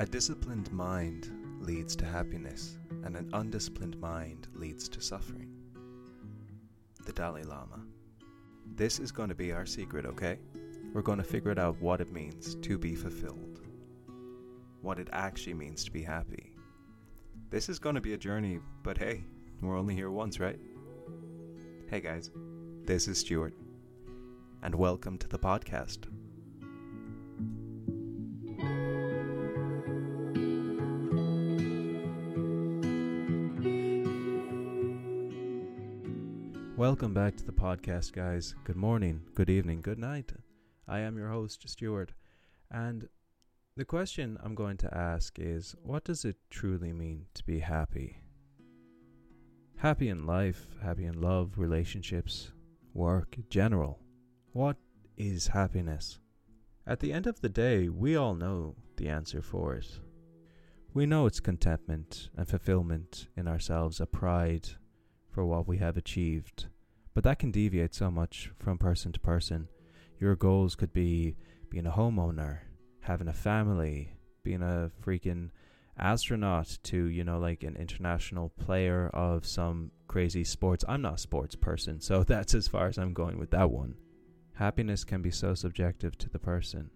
A disciplined mind leads to happiness, and an undisciplined mind leads to suffering. The Dalai Lama. This is going to be our secret, okay? We're going to figure it out what it means to be fulfilled, what it actually means to be happy. This is going to be a journey, but hey, we're only here once, right? Hey guys, this is Stuart, and welcome to the podcast. Welcome back to the podcast, guys. Good morning, good evening, good night. I am your host, Stuart, and the question I'm going to ask is what does it truly mean to be happy? Happy in life, happy in love, relationships, work, general. What is happiness? At the end of the day, we all know the answer for it. We know it's contentment and fulfillment in ourselves, a pride for what we have achieved. But that can deviate so much from person to person. Your goals could be being a homeowner, having a family, being a freaking astronaut to, you know, like an international player of some crazy sports. I'm not a sports person, so that's as far as I'm going with that one. Happiness can be so subjective to the person.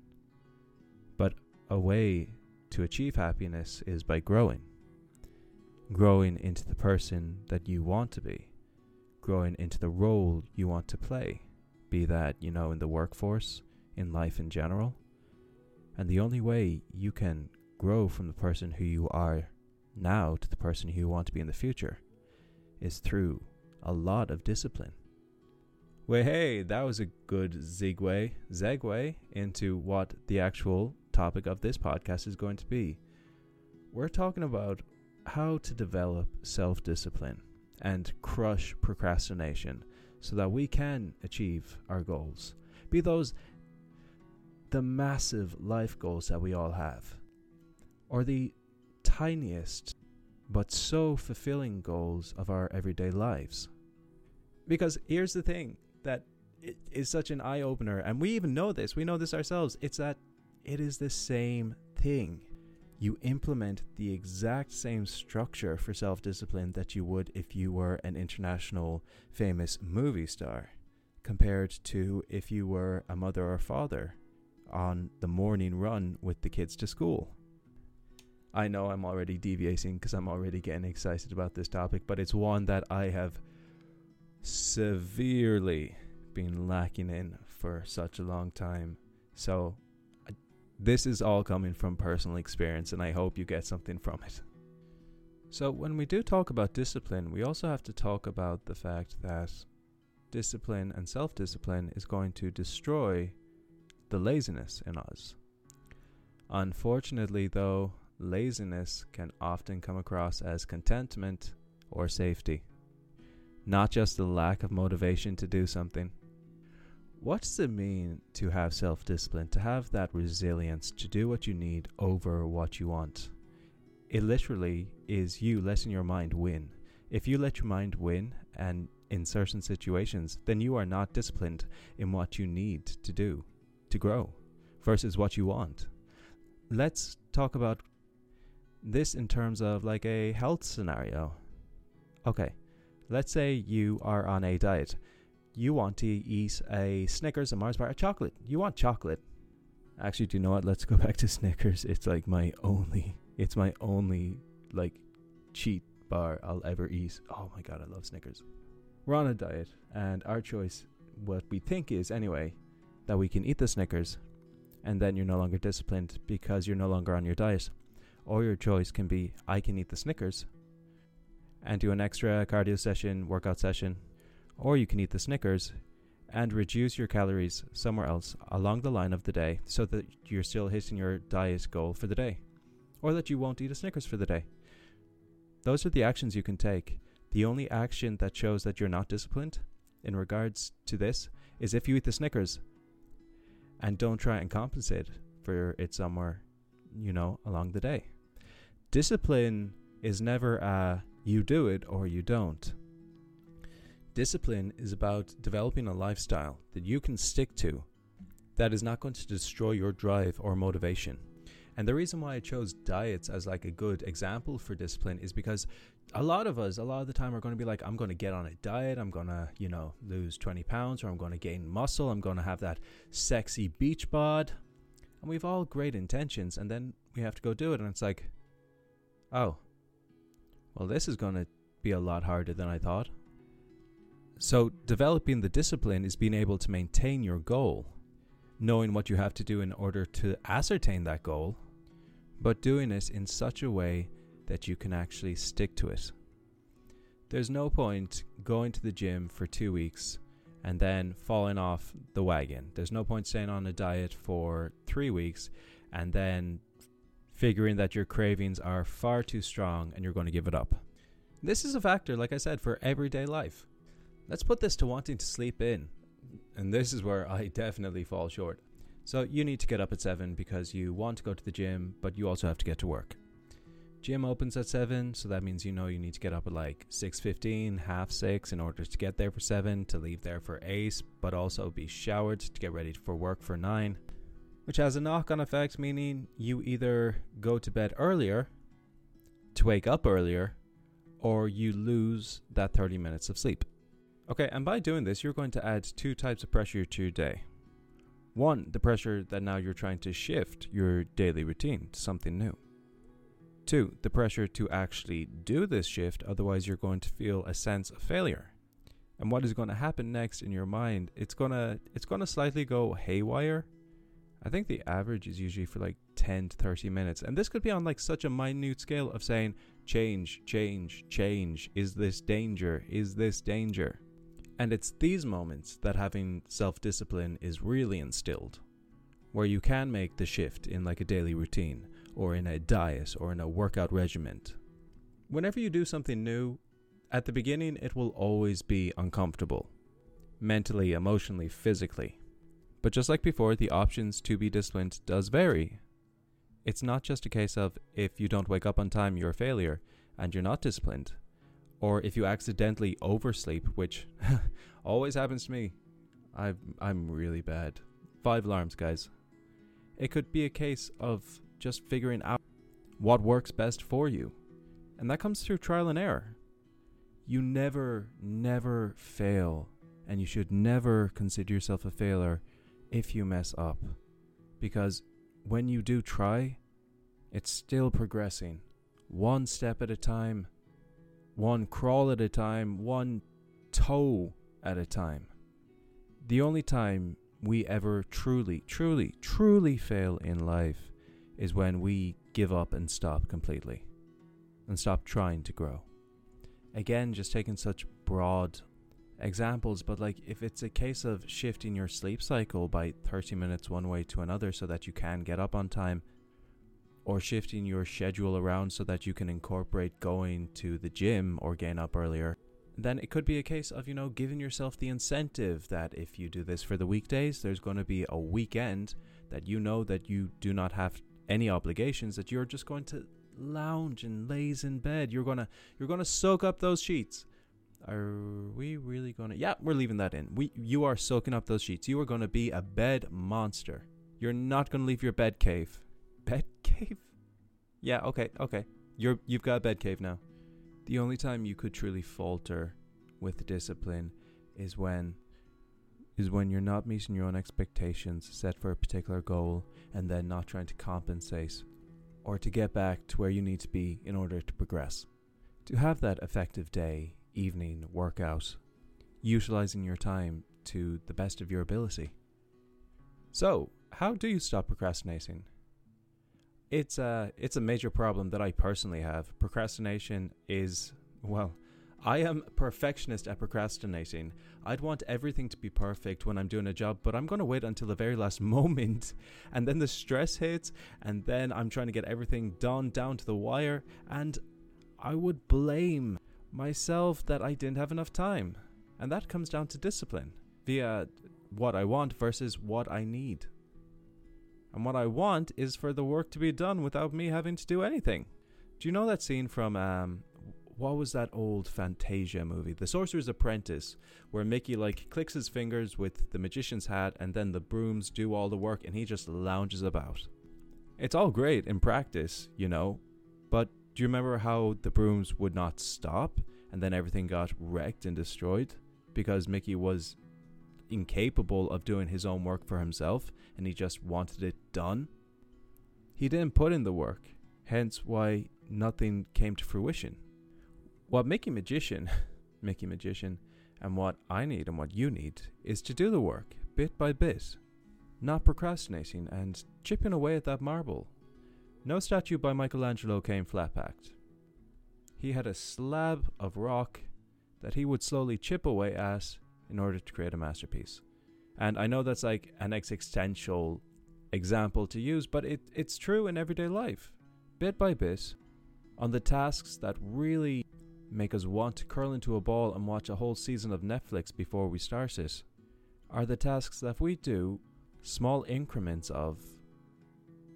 But a way to achieve happiness is by growing growing into the person that you want to be, growing into the role you want to play, be that, you know, in the workforce, in life in general. And the only way you can grow from the person who you are now to the person who you want to be in the future is through a lot of discipline. Well, hey, that was a good zigway, segue into what the actual topic of this podcast is going to be. We're talking about how to develop self discipline and crush procrastination so that we can achieve our goals. Be those the massive life goals that we all have, or the tiniest but so fulfilling goals of our everyday lives. Because here's the thing that is such an eye opener, and we even know this, we know this ourselves, it's that it is the same thing you implement the exact same structure for self discipline that you would if you were an international famous movie star, compared to if you were a mother or father on the morning run with the kids to school. I know I'm already deviating because I'm already getting excited about this topic, but it's one that I have severely been lacking in for such a long time. So this is all coming from personal experience, and I hope you get something from it. So, when we do talk about discipline, we also have to talk about the fact that discipline and self discipline is going to destroy the laziness in us. Unfortunately, though, laziness can often come across as contentment or safety, not just the lack of motivation to do something. What does it mean to have self discipline, to have that resilience, to do what you need over what you want? It literally is you letting your mind win. If you let your mind win and in certain situations, then you are not disciplined in what you need to do to grow versus what you want. Let's talk about this in terms of like a health scenario. Okay, let's say you are on a diet you want to eat a Snickers, a Mars bar, a chocolate. You want chocolate. Actually, do you know what? Let's go back to Snickers. It's like my only, it's my only like cheat bar I'll ever eat. Oh my god, I love Snickers. We're on a diet, and our choice, what we think is anyway, that we can eat the Snickers, and then you're no longer disciplined because you're no longer on your diet. Or your choice can be I can eat the Snickers and do an extra cardio session, workout session, or you can eat the Snickers and reduce your calories somewhere else along the line of the day so that you're still hitting your diet goal for the day, or that you won't eat a Snickers for the day. Those are the actions you can take. The only action that shows that you're not disciplined in regards to this is if you eat the Snickers and don't try and compensate for it somewhere, you know, along the day. Discipline is never a you do it or you don't. Discipline is about developing a lifestyle that you can stick to that is not going to destroy your drive or motivation. And the reason why I chose diets as like a good example for discipline is because a lot of us, a lot of the time, are going to be like, I'm going to get on a diet, I'm going to, you know, lose 20 pounds, or I'm going to gain muscle, I'm going to have that sexy beach bod. And we've all great intentions, and then we have to go do it, and it's like, oh, well, this is going to be a lot harder than I thought. So, developing the discipline is being able to maintain your goal, knowing what you have to do in order to ascertain that goal, but doing it in such a way that you can actually stick to it. There's no point going to the gym for two weeks and then falling off the wagon. There's no point staying on a diet for three weeks and then figuring that your cravings are far too strong and you're going to give it up. This is a factor, like I said, for everyday life. Let's put this to wanting to sleep in. And this is where I definitely fall short. So you need to get up at 7 because you want to go to the gym, but you also have to get to work. Gym opens at 7, so that means you know you need to get up at like 6:15, half 6 in order to get there for 7, to leave there for 8, but also be showered to get ready for work for 9, which has a knock-on effect meaning you either go to bed earlier to wake up earlier or you lose that 30 minutes of sleep. Okay, and by doing this, you're going to add two types of pressure to your day. One, the pressure that now you're trying to shift your daily routine to something new. Two, the pressure to actually do this shift, otherwise, you're going to feel a sense of failure. And what is going to happen next in your mind? It's gonna it's gonna slightly go haywire. I think the average is usually for like 10 to 30 minutes. And this could be on like such a minute scale of saying, change, change, change. Is this danger? Is this danger? And it's these moments that having self discipline is really instilled, where you can make the shift in like a daily routine, or in a diet, or in a workout regiment. Whenever you do something new, at the beginning it will always be uncomfortable, mentally, emotionally, physically. But just like before, the options to be disciplined does vary. It's not just a case of if you don't wake up on time, you're a failure and you're not disciplined or if you accidentally oversleep, which always happens to me. i I'm really bad. Five alarms, guys. It could be a case of just figuring out what works best for you. And that comes through trial and error. You never, never fail. And you should never consider yourself a failure if you mess up. Because when you do try, it's still progressing, one step at a time, one crawl at a time, one toe at a time. The only time we ever truly, truly, truly fail in life is when we give up and stop completely and stop trying to grow. Again, just taking such broad examples, but like if it's a case of shifting your sleep cycle by 30 minutes one way to another so that you can get up on time or shifting your schedule around so that you can incorporate going to the gym or getting up earlier, then it could be a case of, you know, giving yourself the incentive that if you do this for the weekdays, there's going to be a weekend that you know that you do not have any obligations, that you're just going to lounge and laze in bed. You're gonna you're gonna soak up those sheets. Are we really gonna Yeah, we're leaving that in. We you are soaking up those sheets. You are gonna be a bed monster. You're not gonna leave your bed cave cave? Yeah, okay, okay. You're you've got a bed cave now. The only time you could truly falter with discipline is when is when you're not meeting your own expectations set for a particular goal and then not trying to compensate or to get back to where you need to be in order to progress. To have that effective day, evening, workout, utilizing your time to the best of your ability. So, how do you stop procrastinating? It's a it's a major problem that I personally have. Procrastination is well, I am perfectionist at procrastinating. I'd want everything to be perfect when I'm doing a job, but I'm going to wait until the very last moment. And then the stress hits, and then I'm trying to get everything done down to the wire. And I would blame myself that I didn't have enough time. And that comes down to discipline via what I want versus what I need. And what I want is for the work to be done without me having to do anything. Do you know that scene from um what was that old Fantasia movie? The Sorcerer's Apprentice, where Mickey like clicks his fingers with the magician's hat and then the brooms do all the work and he just lounges about. It's all great in practice, you know, but do you remember how the brooms would not stop and then everything got wrecked and destroyed because Mickey was incapable of doing his own work for himself and he just wanted it done? He didn't put in the work, hence why nothing came to fruition. What Mickey Magician, Mickey Magician, and what I need and what you need is to do the work bit by bit, not procrastinating and chipping away at that marble. No statue by Michelangelo came flat packed. He had a slab of rock that he would slowly chip away at in order to create a masterpiece. And I know that's like an existential example to use, but it, it's true in everyday life. Bit by bit, on the tasks that really make us want to curl into a ball and watch a whole season of Netflix before we start it, are the tasks that we do, small increments of,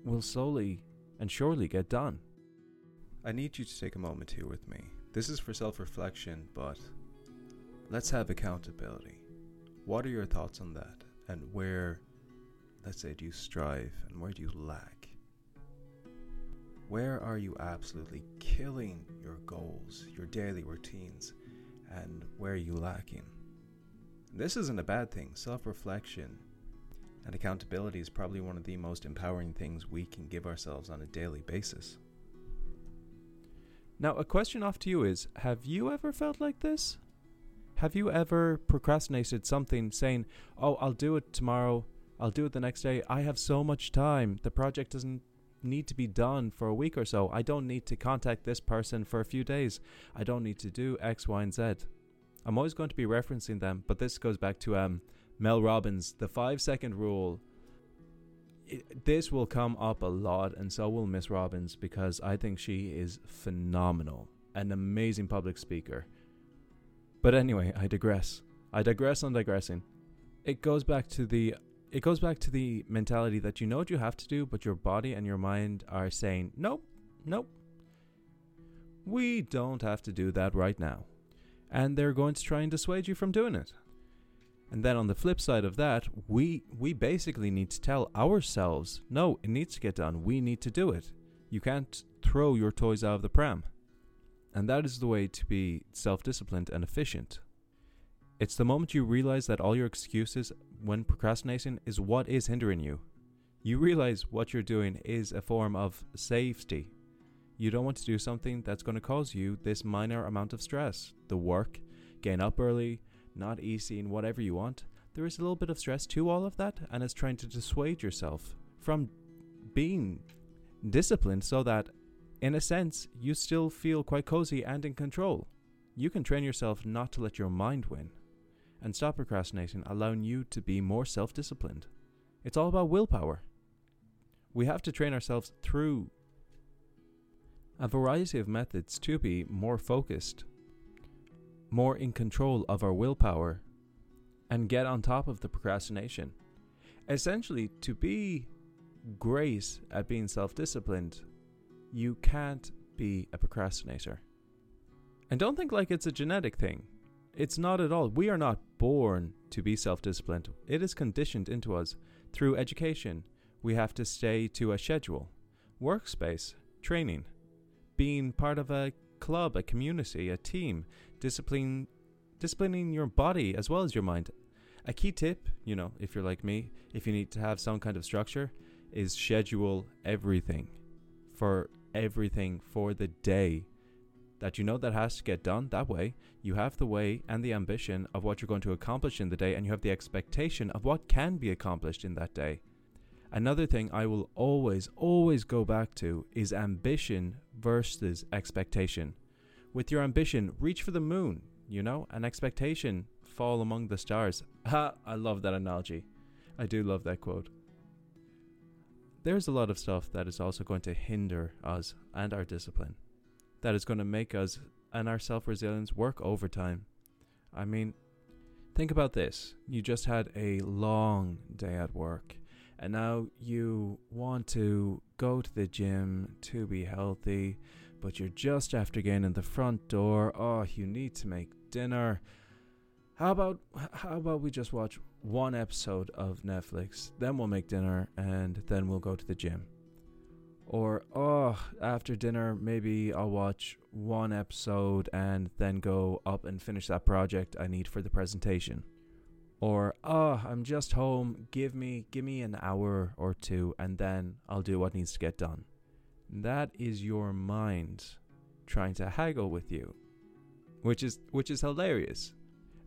will slowly and surely get done. I need you to take a moment here with me. This is for self reflection, but let's have accountability. What are your thoughts on that? And where, let's say, do you strive and where do you lack? Where are you absolutely killing your goals, your daily routines, and where are you lacking? This isn't a bad thing. Self reflection and accountability is probably one of the most empowering things we can give ourselves on a daily basis. Now, a question off to you is Have you ever felt like this? Have you ever procrastinated something saying, Oh, I'll do it tomorrow, I'll do it the next day, I have so much time, the project doesn't need to be done for a week or so. I don't need to contact this person for a few days. I don't need to do X, Y, and Z. I'm always going to be referencing them, but this goes back to um, Mel Robbins, the five second rule. It, this will come up a lot, and so will Miss Robbins because I think she is phenomenal, an amazing public speaker. But anyway, I digress. I digress on digressing. It goes back to the it goes back to the mentality that you know what you have to do, but your body and your mind are saying, nope, nope. We don't have to do that right now. And they're going to try and dissuade you from doing it. And then on the flip side of that, we we basically need to tell ourselves, no, it needs to get done. We need to do it. You can't throw your toys out of the pram. And that is the way to be self-disciplined and efficient. It's the moment you realize that all your excuses when procrastinating is what is hindering you. You realize what you're doing is a form of safety. You don't want to do something that's going to cause you this minor amount of stress. The work, getting up early, not eating, whatever you want. There is a little bit of stress to all of that, and it's trying to dissuade yourself from being disciplined so that, in a sense, you still feel quite cozy and in control. You can train yourself not to let your mind win and stop procrastinating, allowing you to be more self disciplined. It's all about willpower. We have to train ourselves through a variety of methods to be more focused, more in control of our willpower, and get on top of the procrastination. Essentially, to be great at being self disciplined, you can't be a procrastinator. And don't think like it's a genetic thing. It's not at all. We are not born to be self disciplined, it is conditioned into us through education. We have to stay to a schedule, workspace, training, being part of a club, a community, a team, discipline, disciplining your body as well as your mind. A key tip, you know, if you're like me, if you need to have some kind of structure, is schedule everything for everything for the day. That you know that has to get done that way. You have the way and the ambition of what you're going to accomplish in the day and you have the expectation of what can be accomplished in that day. Another thing i will always always go back to is ambition versus expectation. With your ambition reach for the moon you know an expectation fall among the stars. Ha i love that analogy. I do love that quote there's a lot of stuff that is also going to hinder us and our discipline that is going to make us and our self resilience work overtime. I mean, think about this. You just had a long day at work, and now you want to go to the gym to be healthy, but you're just after getting in the front door. Oh, you need to make dinner. How about how about we just watch one episode of Netflix, then we'll make dinner and then we'll go to the gym. Or, oh, after dinner, maybe I'll watch one episode and then go up and finish that project I need for the presentation. Or, oh, I'm just home, give me give me an hour or two and then I'll do what needs to get done. That is your mind trying to haggle with you. Which is which is hilarious.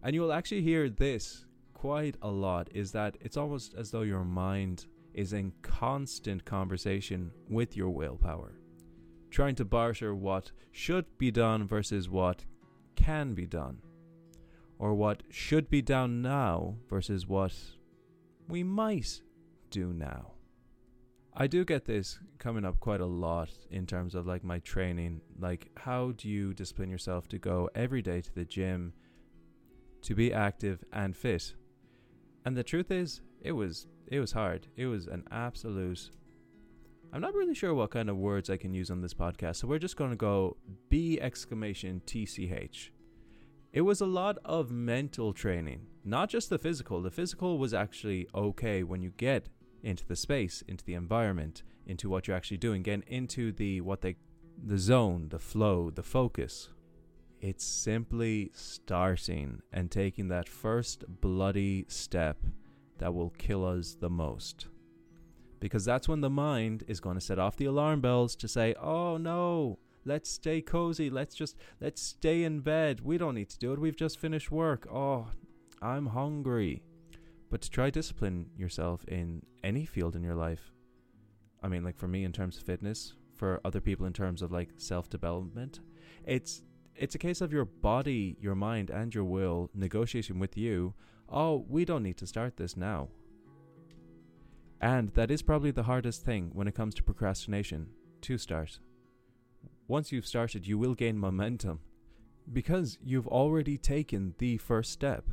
And you'll actually hear this quite a lot is that it's almost as though your mind is in constant conversation with your willpower, trying to barter what should be done versus what can be done, or what should be done now versus what we might do now. I do get this coming up quite a lot in terms of like my training. Like, how do you discipline yourself to go every day to the gym to be active and fit? And the truth is, it was it was hard. It was an absolute. I'm not really sure what kind of words I can use on this podcast, so we're just going to go B exclamation TCH. It was a lot of mental training, not just the physical. The physical was actually okay when you get into the space, into the environment, into what you're actually doing, getting into the what they the zone, the flow, the focus. It's simply starting and taking that first bloody step that will kill us the most. Because that's when the mind is going to set off the alarm bells to say, oh no, let's stay cozy. Let's just, let's stay in bed. We don't need to do it. We've just finished work. Oh, I'm hungry. But to try discipline yourself in any field in your life, I mean, like for me in terms of fitness, for other people in terms of like self development, it's it's a case of your body, your mind, and your will negotiating with you oh, we don't need to start this now. And that is probably the hardest thing when it comes to procrastination to start. Once you've started, you will gain momentum because you've already taken the first step.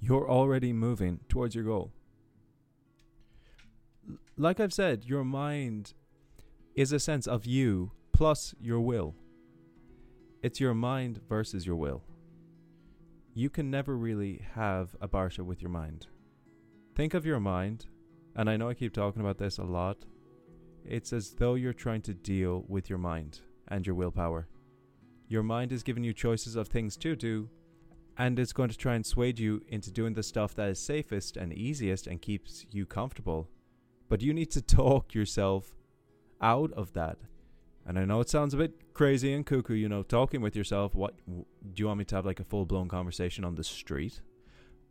You're already moving towards your goal. Like I've said, your mind is a sense of you plus your will. It's your mind versus your will you can never really have a barter with your mind. Think of your mind, and I know I keep talking about this a lot. It's as though you're trying to deal with your mind and your willpower. Your mind is giving you choices of things to do, and it's going to try and sway you into doing the stuff that is safest and easiest and keeps you comfortable. But you need to talk yourself out of that and I know it sounds a bit crazy and cuckoo, you know, talking with yourself. What do you want me to have like a full blown conversation on the street?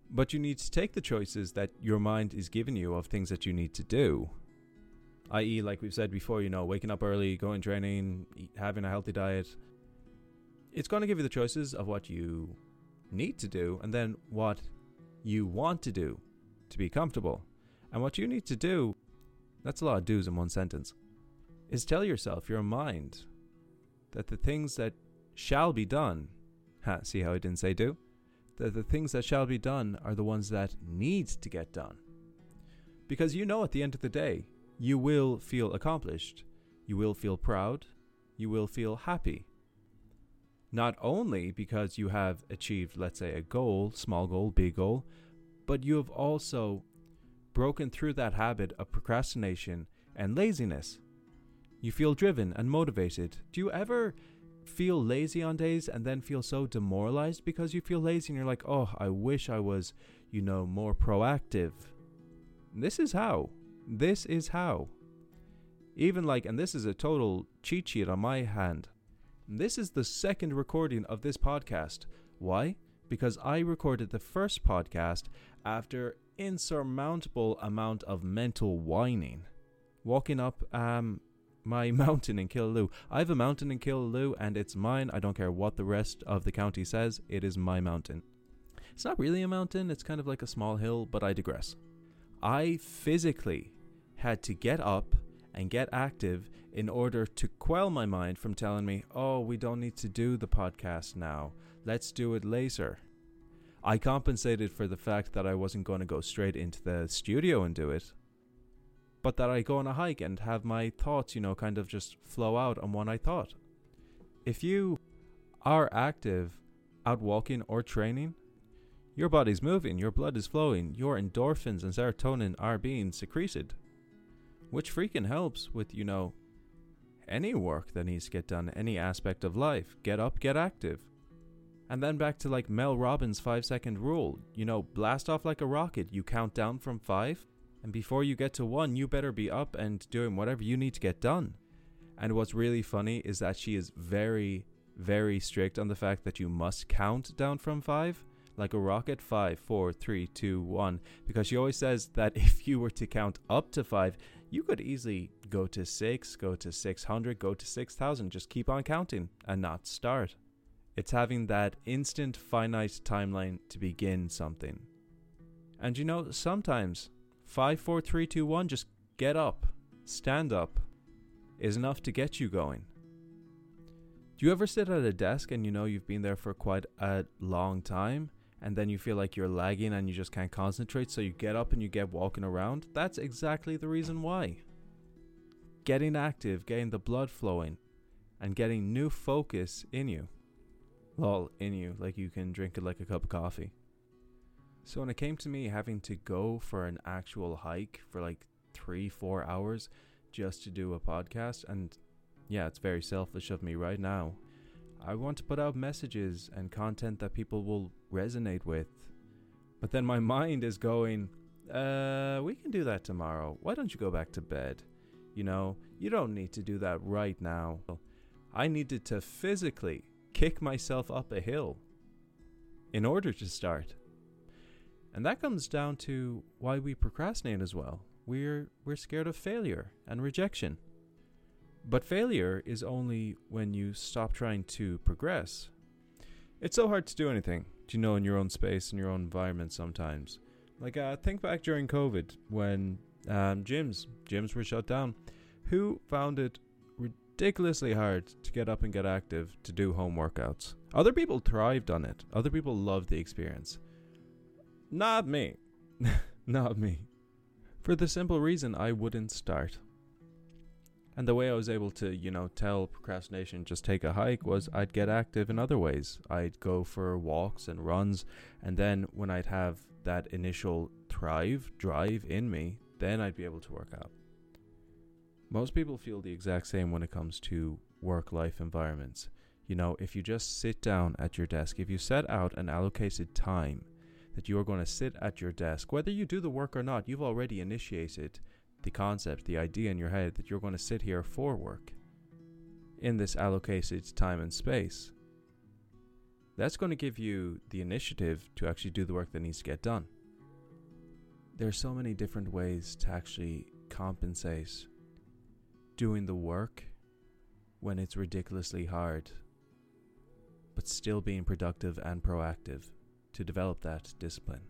But you need to take the choices that your mind is giving you of things that you need to do. I.e., like we've said before, you know, waking up early, going training, having a healthy diet. It's going to give you the choices of what you need to do and then what you want to do to be comfortable. And what you need to do, that's a lot of do's in one sentence is tell yourself, your mind, that the things that shall be done, ha, see how I didn't say do? That the things that shall be done are the ones that need to get done. Because you know at the end of the day, you will feel accomplished, you will feel proud, you will feel happy. Not only because you have achieved, let's say, a goal, small goal, big goal, but you have also broken through that habit of procrastination and laziness. You feel driven and motivated. Do you ever feel lazy on days and then feel so demoralized because you feel lazy and you're like, oh, I wish I was, you know, more proactive? This is how. This is how. Even like, and this is a total cheat sheet on my hand. This is the second recording of this podcast. Why? Because I recorded the first podcast after insurmountable amount of mental whining. Walking up um my mountain in Killaloe. I have a mountain in Killaloe and it's mine. I don't care what the rest of the county says, it is my mountain. It's not really a mountain, it's kind of like a small hill, but I digress. I physically had to get up and get active in order to quell my mind from telling me, oh, we don't need to do the podcast now. Let's do it later. I compensated for the fact that I wasn't going to go straight into the studio and do it but that I go on a hike and have my thoughts, you know, kind of just flow out on what I thought. If you are active out walking or training, your body's moving, your blood is flowing, your endorphins and serotonin are being secreted, which freaking helps with, you know, any work that needs to get done, any aspect of life. Get up, get active. And then back to like Mel Robbins' five second rule. You know, blast off like a rocket. You count down from five, and before you get to one, you better be up and doing whatever you need to get done. And what's really funny is that she is very, very strict on the fact that you must count down from five, like a rocket five, four, three, two, one. Because she always says that if you were to count up to five, you could easily go to six, go to 600, go to 6,000. Just keep on counting and not start. It's having that instant finite timeline to begin something. And you know, sometimes five, four, three, two, one, just get up, stand up, is enough to get you going. Do you ever sit at a desk and you know you've been there for quite a long time and then you feel like you're lagging and you just can't concentrate, so you get up and you get walking around? That's exactly the reason why. Getting active, getting the blood flowing, and getting new focus in you. Lol, in you, like you can drink it like a cup of coffee. So when it came to me having to go for an actual hike for like three, four hours, just to do a podcast. And yeah, it's very selfish of me right now. I want to put out messages and content that people will resonate with. But then my mind is going, uh, we can do that tomorrow. Why don't you go back to bed? You know, you don't need to do that right now. I needed to physically kick myself up a hill in order to start. And that comes down to why we procrastinate as well we're we're scared of failure and rejection. But failure is only when you stop trying to progress. It's so hard to do anything, do you know, in your own space, in your own environment sometimes. Like, uh, think back during COVID when um, gyms, gyms were shut down. Who found it ridiculously hard to get up and get active to do home workouts? Other people thrived on it. Other people loved the experience. Not me. Not me for the simple reason I wouldn't start. And the way I was able to, you know, tell procrastination just take a hike was I'd get active in other ways. I'd go for walks and runs, and then when I'd have that initial thrive, drive in me, then I'd be able to work out. Most people feel the exact same when it comes to work life environments. You know, if you just sit down at your desk, if you set out an allocated time that you are going to sit at your desk. Whether you do the work or not, you've already initiated the concept, the idea in your head that you're going to sit here for work in this allocated time and space. That's going to give you the initiative to actually do the work that needs to get done. There are so many different ways to actually compensate doing the work when it's ridiculously hard, but still being productive and proactive to develop that discipline.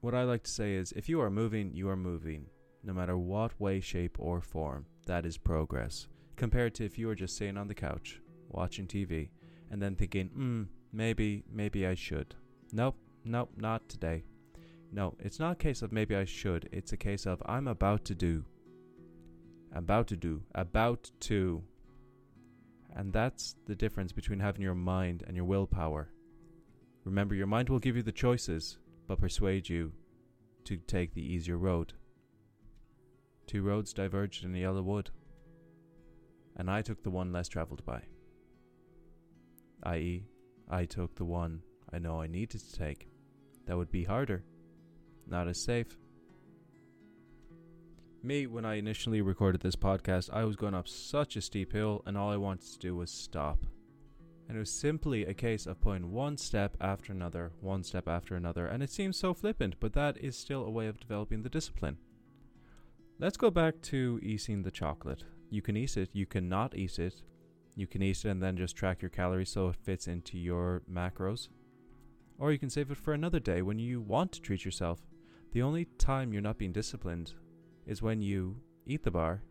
What I like to say is if you are moving, you are moving, no matter what way, shape, or form. That is progress. Compared to if you are just sitting on the couch, watching TV, and then thinking, hmm, maybe, maybe I should. Nope, nope, not today. No, it's not a case of maybe I should. It's a case of I'm about to do. About to do. About to. And that's the difference between having your mind and your willpower. Remember, your mind will give you the choices, but persuade you to take the easier road. Two roads diverged in a yellow wood, and I took the one less traveled by. I.e., I took the one I know I needed to take. That would be harder, not as safe. Me, when I initially recorded this podcast, I was going up such a steep hill, and all I wanted to do was stop and it was simply a case of putting one step after another, one step after another, and it seems so flippant, but that is still a way of developing the discipline. Let's go back to eating the chocolate. You can eat it, you cannot eat it. You can eat it and then just track your calories so it fits into your macros. Or you can save it for another day when you want to treat yourself. The only time you're not being disciplined is when you eat the bar,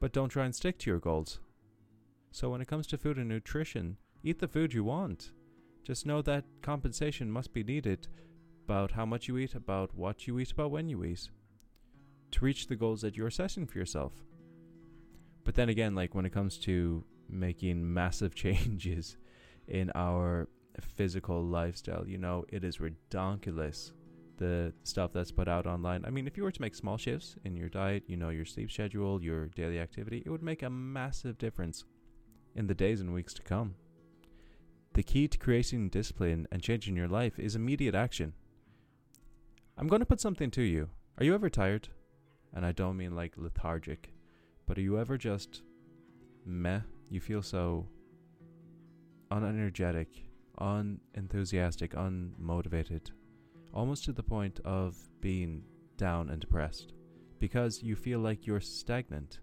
but don't try and stick to your goals. So when it comes to food and nutrition, eat the food you want. Just know that compensation must be needed about how much you eat, about what you eat, about when you eat to reach the goals that you're setting for yourself. But then again, like when it comes to making massive changes in our physical lifestyle, you know, it is ridiculous the stuff that's put out online. I mean, if you were to make small shifts in your diet, you know, your sleep schedule, your daily activity, it would make a massive difference in the days and weeks to come. The key to creating discipline and changing your life is immediate action. I'm going to put something to you. Are you ever tired? And I don't mean like lethargic, but are you ever just meh? You feel so unenergetic, unenthusiastic, unmotivated, almost to the point of being down and depressed because you feel like you're stagnant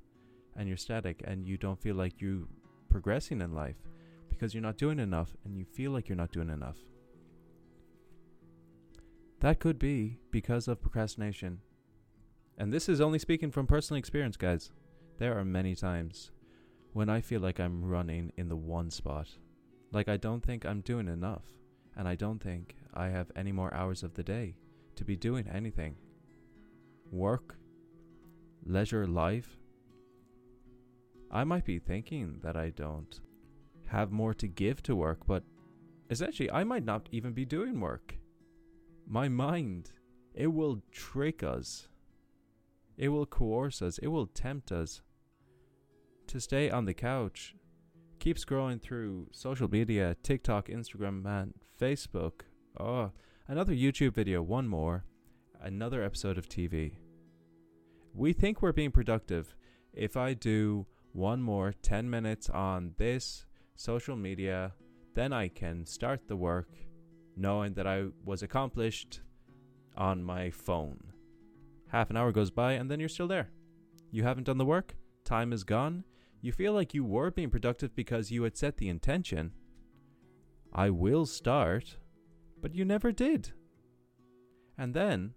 and you're static and you don't feel like you progressing in life because you're not doing enough and you feel like you're not doing enough. That could be because of procrastination. And this is only speaking from personal experience, guys. There are many times when I feel like I'm running in the one spot. Like I don't think I'm doing enough. And I don't think I have any more hours of the day to be doing anything. Work, leisure, life, I might be thinking that I don't have more to give to work, but essentially, I might not even be doing work. My mind, it will trick us, it will coerce us, it will tempt us to stay on the couch, keep scrolling through social media, TikTok, Instagram, and Facebook. Oh, another YouTube video, one more, another episode of TV. We think we're being productive. If I do one more 10 minutes on this social media, then I can start the work knowing that I was accomplished on my phone. Half an hour goes by and then you're still there. You haven't done the work, time is gone. You feel like you were being productive because you had set the intention. I will start, but you never did. And then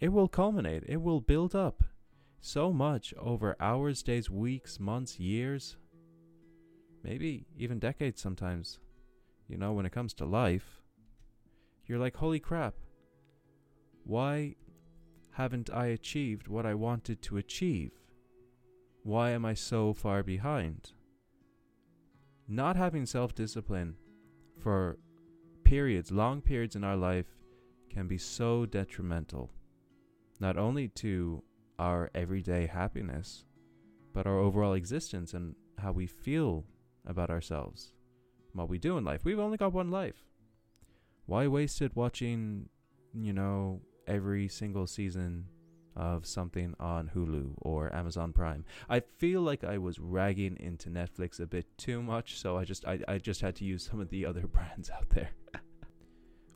it will culminate, it will build up so much over hours, days, weeks, months, years, maybe even decades sometimes. You know, when it comes to life, you're like, holy crap, why haven't I achieved what I wanted to achieve? Why am I so far behind? Not having self discipline for periods, long periods in our life, can be so detrimental, not only to our everyday happiness, but our overall existence and how we feel about ourselves, what we do in life. We've only got one life. Why waste it watching, you know, every single season of something on Hulu or Amazon Prime? I feel like I was ragging into Netflix a bit too much, so I just I, I just had to use some of the other brands out there.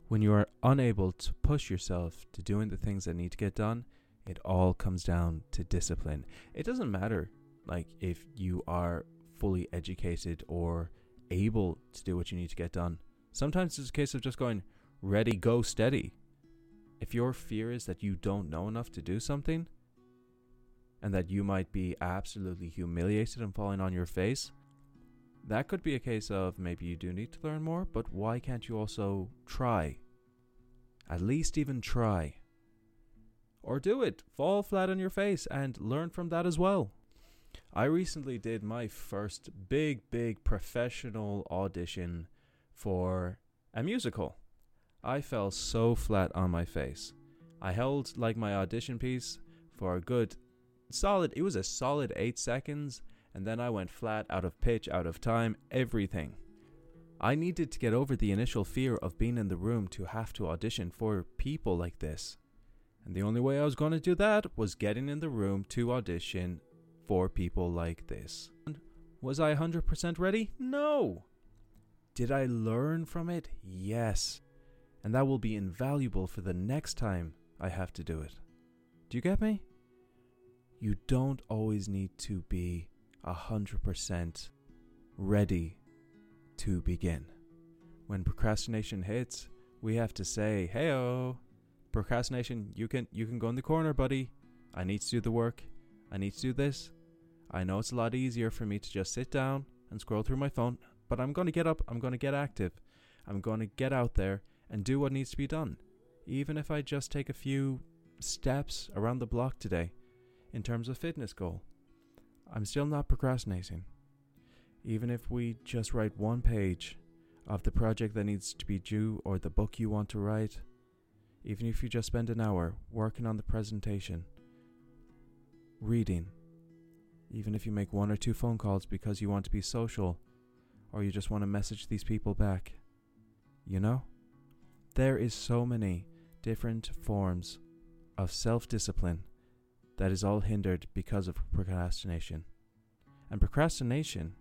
when you are unable to push yourself to doing the things that need to get done, it all comes down to discipline. It doesn't matter like if you are fully educated or able to do what you need to get done. Sometimes it's a case of just going ready, go, steady. If your fear is that you don't know enough to do something and that you might be absolutely humiliated and falling on your face, that could be a case of maybe you do need to learn more, but why can't you also try? At least even try or do it. Fall flat on your face and learn from that as well. I recently did my first big, big professional audition for a musical. I fell so flat on my face. I held like my audition piece for a good solid, it was a solid eight seconds, and then I went flat, out of pitch, out of time, everything. I needed to get over the initial fear of being in the room to have to audition for people like this. And the only way I was going to do that was getting in the room to audition for people like this. Was I 100% ready? No. Did I learn from it? Yes. And that will be invaluable for the next time I have to do it. Do you get me? You don't always need to be 100% ready to begin. When procrastination hits, we have to say, hey procrastination, you can you can go in the corner, buddy. I need to do the work. I need to do this. I know it's a lot easier for me to just sit down and scroll through my phone, but I'm going to get up, I'm going to get active. I'm going to get out there and do what needs to be done. Even if I just take a few steps around the block today in terms of fitness goal. I'm still not procrastinating. Even if we just write one page of the project that needs to be due or the book you want to write, even if you just spend an hour working on the presentation, reading, even if you make one or two phone calls because you want to be social or you just want to message these people back. You know? There is so many different forms of self-discipline that is all hindered because of procrastination. And procrastination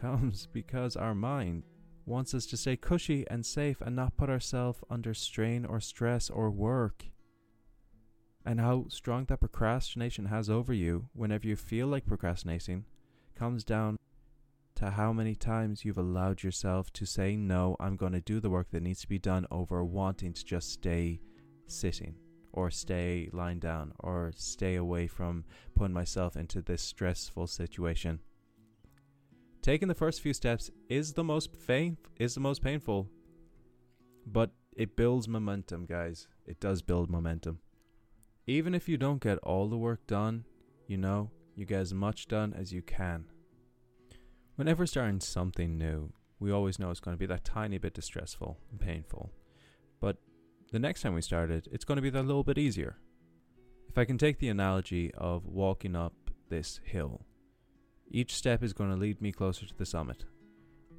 comes because our mind wants us to stay cushy and safe and not put ourselves under strain or stress or work. And how strong that procrastination has over you whenever you feel like procrastinating comes down to how many times you've allowed yourself to say, No, I'm going to do the work that needs to be done over wanting to just stay sitting or stay lying down or stay away from putting myself into this stressful situation. Taking the first few steps is the most pain is the most painful, but it builds momentum, guys. It does build momentum. Even if you don't get all the work done, you know, you get as much done as you can. Whenever starting something new, we always know it's going to be that tiny bit distressful and painful. But the next time we start it, it's going to be that little bit easier. If I can take the analogy of walking up this hill, each step is going to lead me closer to the summit.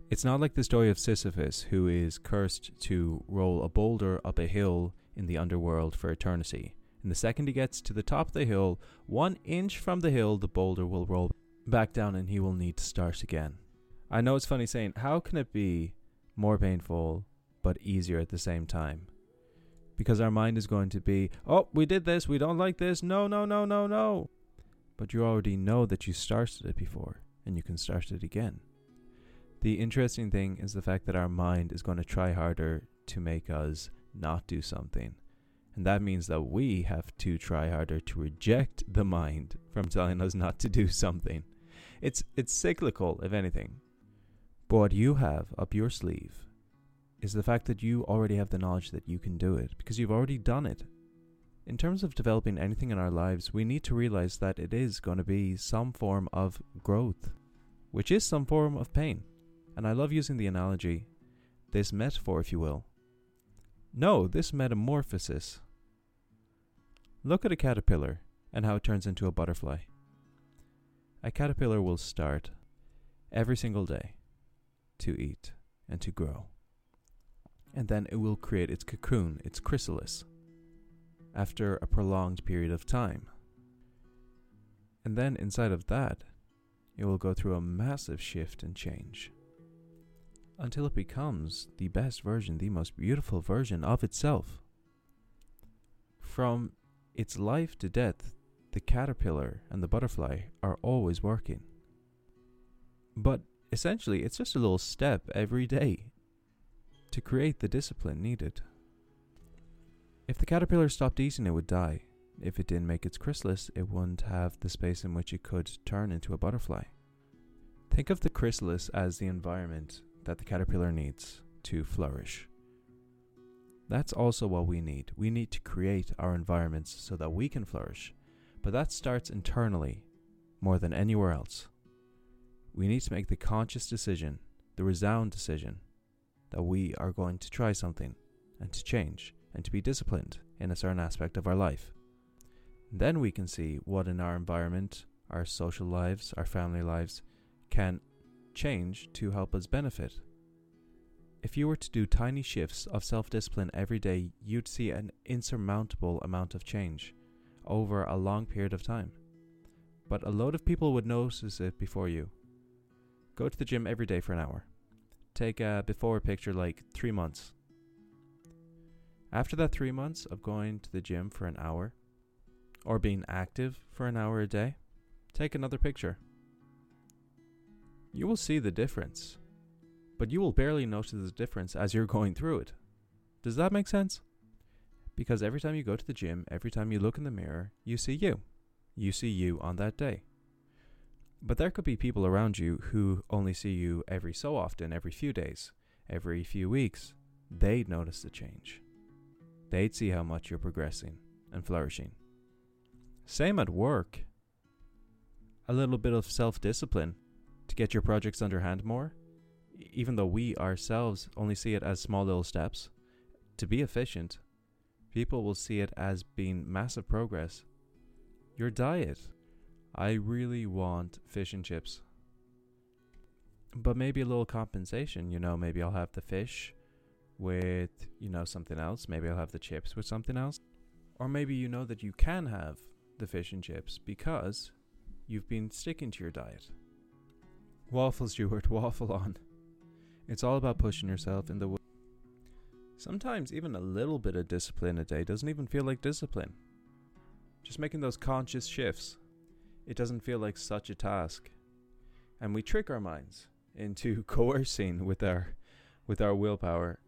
It's not like the story of Sisyphus, who is cursed to roll a boulder up a hill in the underworld for eternity. And the second he gets to the top of the hill, one inch from the hill, the boulder will roll back down and he will need to start again. I know it's funny saying, how can it be more painful but easier at the same time? Because our mind is going to be, oh, we did this, we don't like this, no, no, no, no, no but you already know that you started it before and you can start it again. The interesting thing is the fact that our mind is going to try harder to make us not do something. And that means that we have to try harder to reject the mind from telling us not to do something. It's it's cyclical if anything. But what you have up your sleeve is the fact that you already have the knowledge that you can do it because you've already done it in terms of developing anything in our lives, we need to realize that it is going to be some form of growth, which is some form of pain. And I love using the analogy, this metaphor, if you will. No, this metamorphosis. Look at a caterpillar and how it turns into a butterfly. A caterpillar will start every single day to eat and to grow. And then it will create its cocoon, its chrysalis after a prolonged period of time. And then inside of that, it will go through a massive shift and change until it becomes the best version, the most beautiful version of itself. From its life to death, the caterpillar and the butterfly are always working. But essentially, it's just a little step every day to create the discipline needed. If the caterpillar stopped eating, it would die. If it didn't make its chrysalis, it wouldn't have the space in which it could turn into a butterfly. Think of the chrysalis as the environment that the caterpillar needs to flourish. That's also what we need. We need to create our environments so that we can flourish. But that starts internally more than anywhere else. We need to make the conscious decision, the resound decision, that we are going to try something and to change and to be disciplined in a certain aspect of our life. Then we can see what in our environment, our social lives, our family lives can change to help us benefit. If you were to do tiny shifts of self discipline every day, you'd see an insurmountable amount of change over a long period of time. But a load of people would notice it before you. Go to the gym every day for an hour. Take a before picture like three months after that three months of going to the gym for an hour or being active for an hour a day, take another picture. You will see the difference, but you will barely notice the difference as you're going through it. Does that make sense? Because every time you go to the gym, every time you look in the mirror, you see you. You see you on that day. But there could be people around you who only see you every so often, every few days, every few weeks. They'd notice the change they'd see how much you're progressing and flourishing. Same at work. A little bit of self discipline to get your projects under hand more, even though we ourselves only see it as small little steps, to be efficient. people will see it as being massive progress. Your diet. I really want fish and chips. But maybe a little compensation, you know, maybe I'll have the fish with, you know, something else. Maybe I'll have the chips with something else. Or maybe you know that you can have the fish and chips because you've been sticking to your diet. waffles, Waffle, Stuart, waffle on. It's all about pushing yourself in the way. Sometimes even a little bit of discipline a day doesn't even feel like discipline. Just making those conscious shifts, it doesn't feel like such a task. And we trick our minds into coercing with our with our willpower.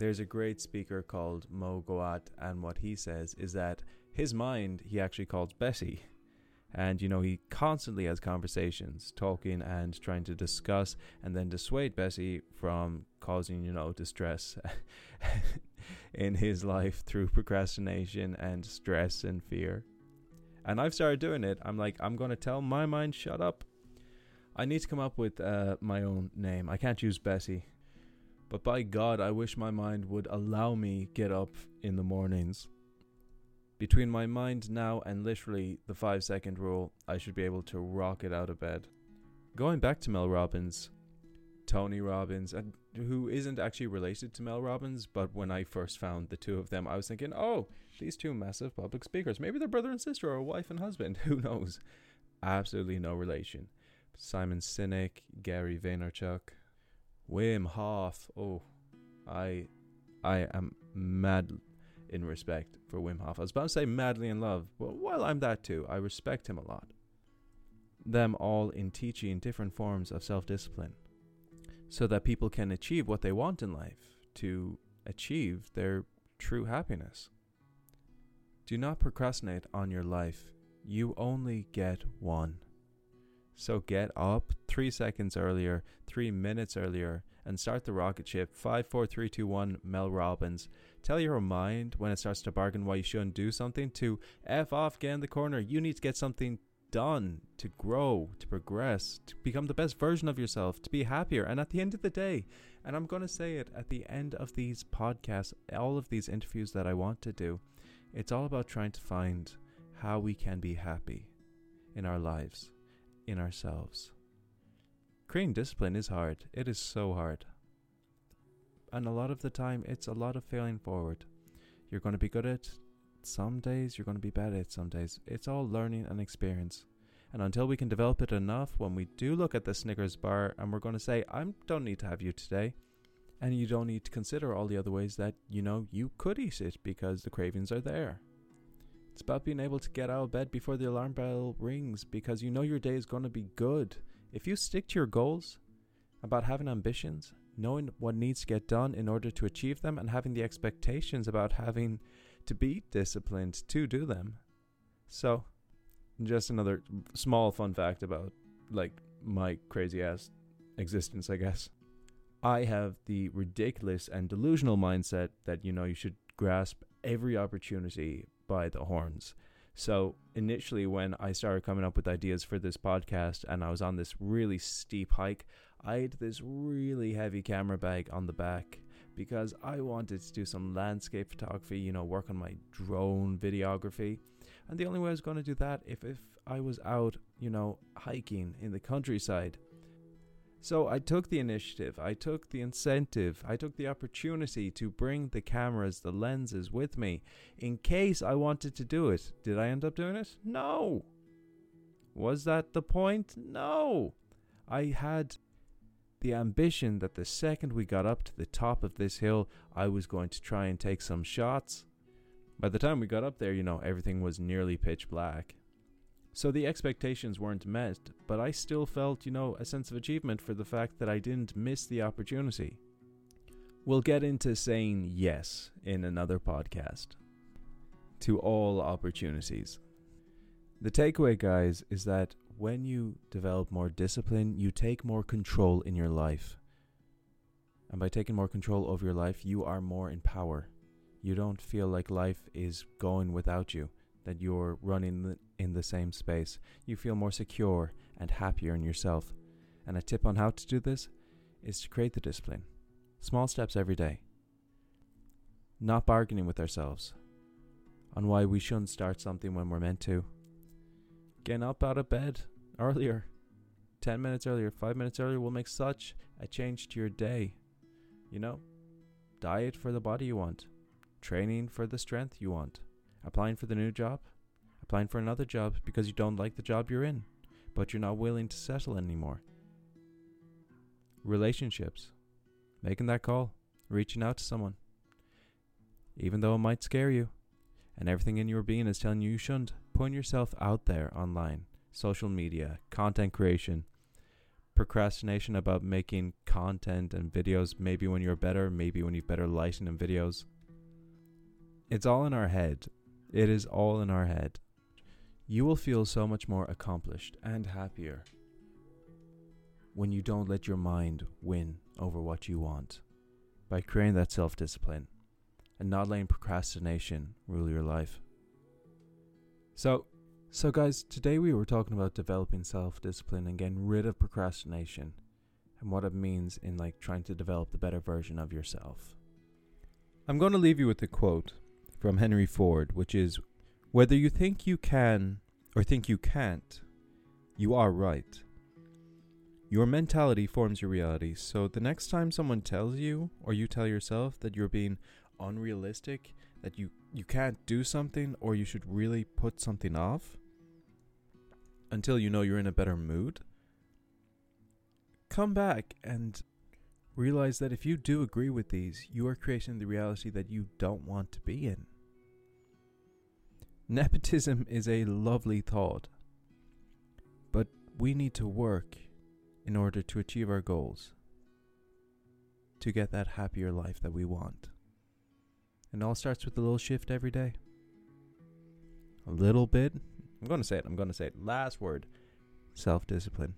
There's a great speaker called Mo Gawdat, and what he says is that his mind he actually calls Bessie. And you know he constantly has conversations talking and trying to discuss and then dissuade bessie from causing you know distress in his life through procrastination and stress and fear. And i've started doing it. I'm like i'm going to tell my mind shut up. I need to come up with uh, my own name. I can't use bessie but by god i wish my mind would allow me get up in the mornings between my mind now and literally the five second rule, I should be able to rock it out of bed. Going back to Mel Robbins, Tony Robbins, and who isn't actually related to Mel Robbins, but when I first found the two of them, I was thinking, oh, these two massive public speakers. Maybe they're brother and sister or wife and husband. Who knows? Absolutely no relation. Simon Sinek, Gary Vaynerchuk, Wim Hof. Oh, I, I am mad in respect for Wim Hof. I was about to say madly in love, but while I'm that too, I respect him a lot. Them all in teaching different forms of self discipline so that people can achieve what they want in life to achieve their true happiness. Do not procrastinate on your life. You only get one. So get up three seconds earlier, three minutes earlier, and start the rocket ship. 54321 Mel Robbins. Tell your mind when it starts to bargain why you shouldn't do something to F off, get in the corner. You need to get something done to grow, to progress, to become the best version of yourself, to be happier. And at the end of the day, and I'm going to say it at the end of these podcasts, all of these interviews that I want to do, it's all about trying to find how we can be happy in our lives, in ourselves. Creating discipline is hard. It is so hard and a lot of the time it's a lot of failing forward. You're going to be good at some days, you're going to be bad at some days. It's all learning and experience. And until we can develop it enough, when we do look at the Snickers bar and we're going to say, I don't need to have you today, and you don't need to consider all the other ways that, you know, you could eat it because the cravings are there. It's about being able to get out of bed before the alarm bell rings because you know your day is going to be good. If you stick to your goals, about having ambitions, knowing what needs to get done in order to achieve them, and having the expectations about having to be disciplined to do them. So, just another small fun fact about like my crazy ass existence, I guess. I have the ridiculous and delusional mindset that you know you should grasp every opportunity by the horns. So initially, when I started coming up with ideas for this podcast and I was on this really steep hike, I had this really heavy camera bag on the back because I wanted to do some landscape photography, you know, work on my drone videography. And the only way I was going to do that if if I was out, you know, hiking in the countryside. So I took the initiative, I took the incentive, I took the opportunity to bring the cameras, the lenses with me in case I wanted to do it. Did I end up doing it? No. Was that the point? No. I had the ambition that the second we got up to the top of this hill, I was going to try and take some shots. By the time we got up there, you know, everything was nearly pitch black. So the expectations weren't met, but I still felt, you know, a sense of achievement for the fact that I didn't miss the opportunity. We'll get into saying yes in another podcast to all opportunities. The takeaway, guys, is that when you develop more discipline, you take more control in your life. And by taking more control over your life, you are more in power. You don't feel like life is going without you, that you're running in the same space. You feel more secure and happier in yourself. And a tip on how to do this is to create the discipline. Small steps every day. not bargaining with ourselves on why we shouldn't start something when we're meant to, getting up out of bed earlier, 10 minutes earlier, 5 minutes earlier will make such a change to your day. You know, diet for the body you want, training for the strength you want, applying for the new job, applying for another job because you don't like the job you're in, but you're not willing to settle anymore. Relationships, making that call, reaching out to someone, even though it might scare you, and everything in your being is telling you you shouldn't. Putting yourself out there online, social media, content creation, procrastination about making content and videos, maybe when you're better, maybe when you've better lighting and videos. It's all in our head. It is all in our head. You will feel so much more accomplished and happier when you don't let your mind win over what you want by creating that self discipline and not letting procrastination rule your life. So, so guys, today we were talking about developing self-discipline and getting rid of procrastination and what it means in like trying to develop the better version of yourself. I'm going to leave you with a quote from Henry Ford, which is whether you think you can or think you can't, you are right. Your mentality forms your reality, so the next time someone tells you or you tell yourself that you're being unrealistic, that you, you can't do something or you should really put something off until you know you're in a better mood, come back and realize that if you do agree with these, you are creating the reality that you don't want to be in. Nepotism is a lovely thought, but we need to work in order to achieve our goals, to get that happier life that we want. And it all starts with a little shift every day. A little bit. I'm going to say it. I'm going to say it. Last word self discipline.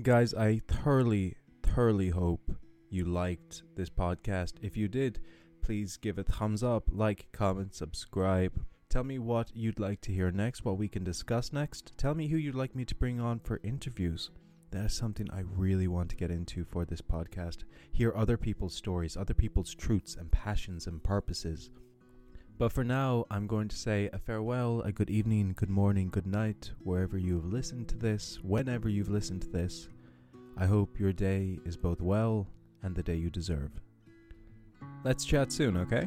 Guys, I thoroughly, thoroughly hope you liked this podcast. If you did, please give a thumbs up, like, comment, subscribe. Tell me what you'd like to hear next, what we can discuss next. Tell me who you'd like me to bring on for interviews. That is something I really want to get into for this podcast. Hear other people's stories, other people's truths and passions and purposes. But for now, I'm going to say a farewell, a good evening, good morning, good night, wherever you've listened to this, whenever you've listened to this. I hope your day is both well and the day you deserve. Let's chat soon, okay?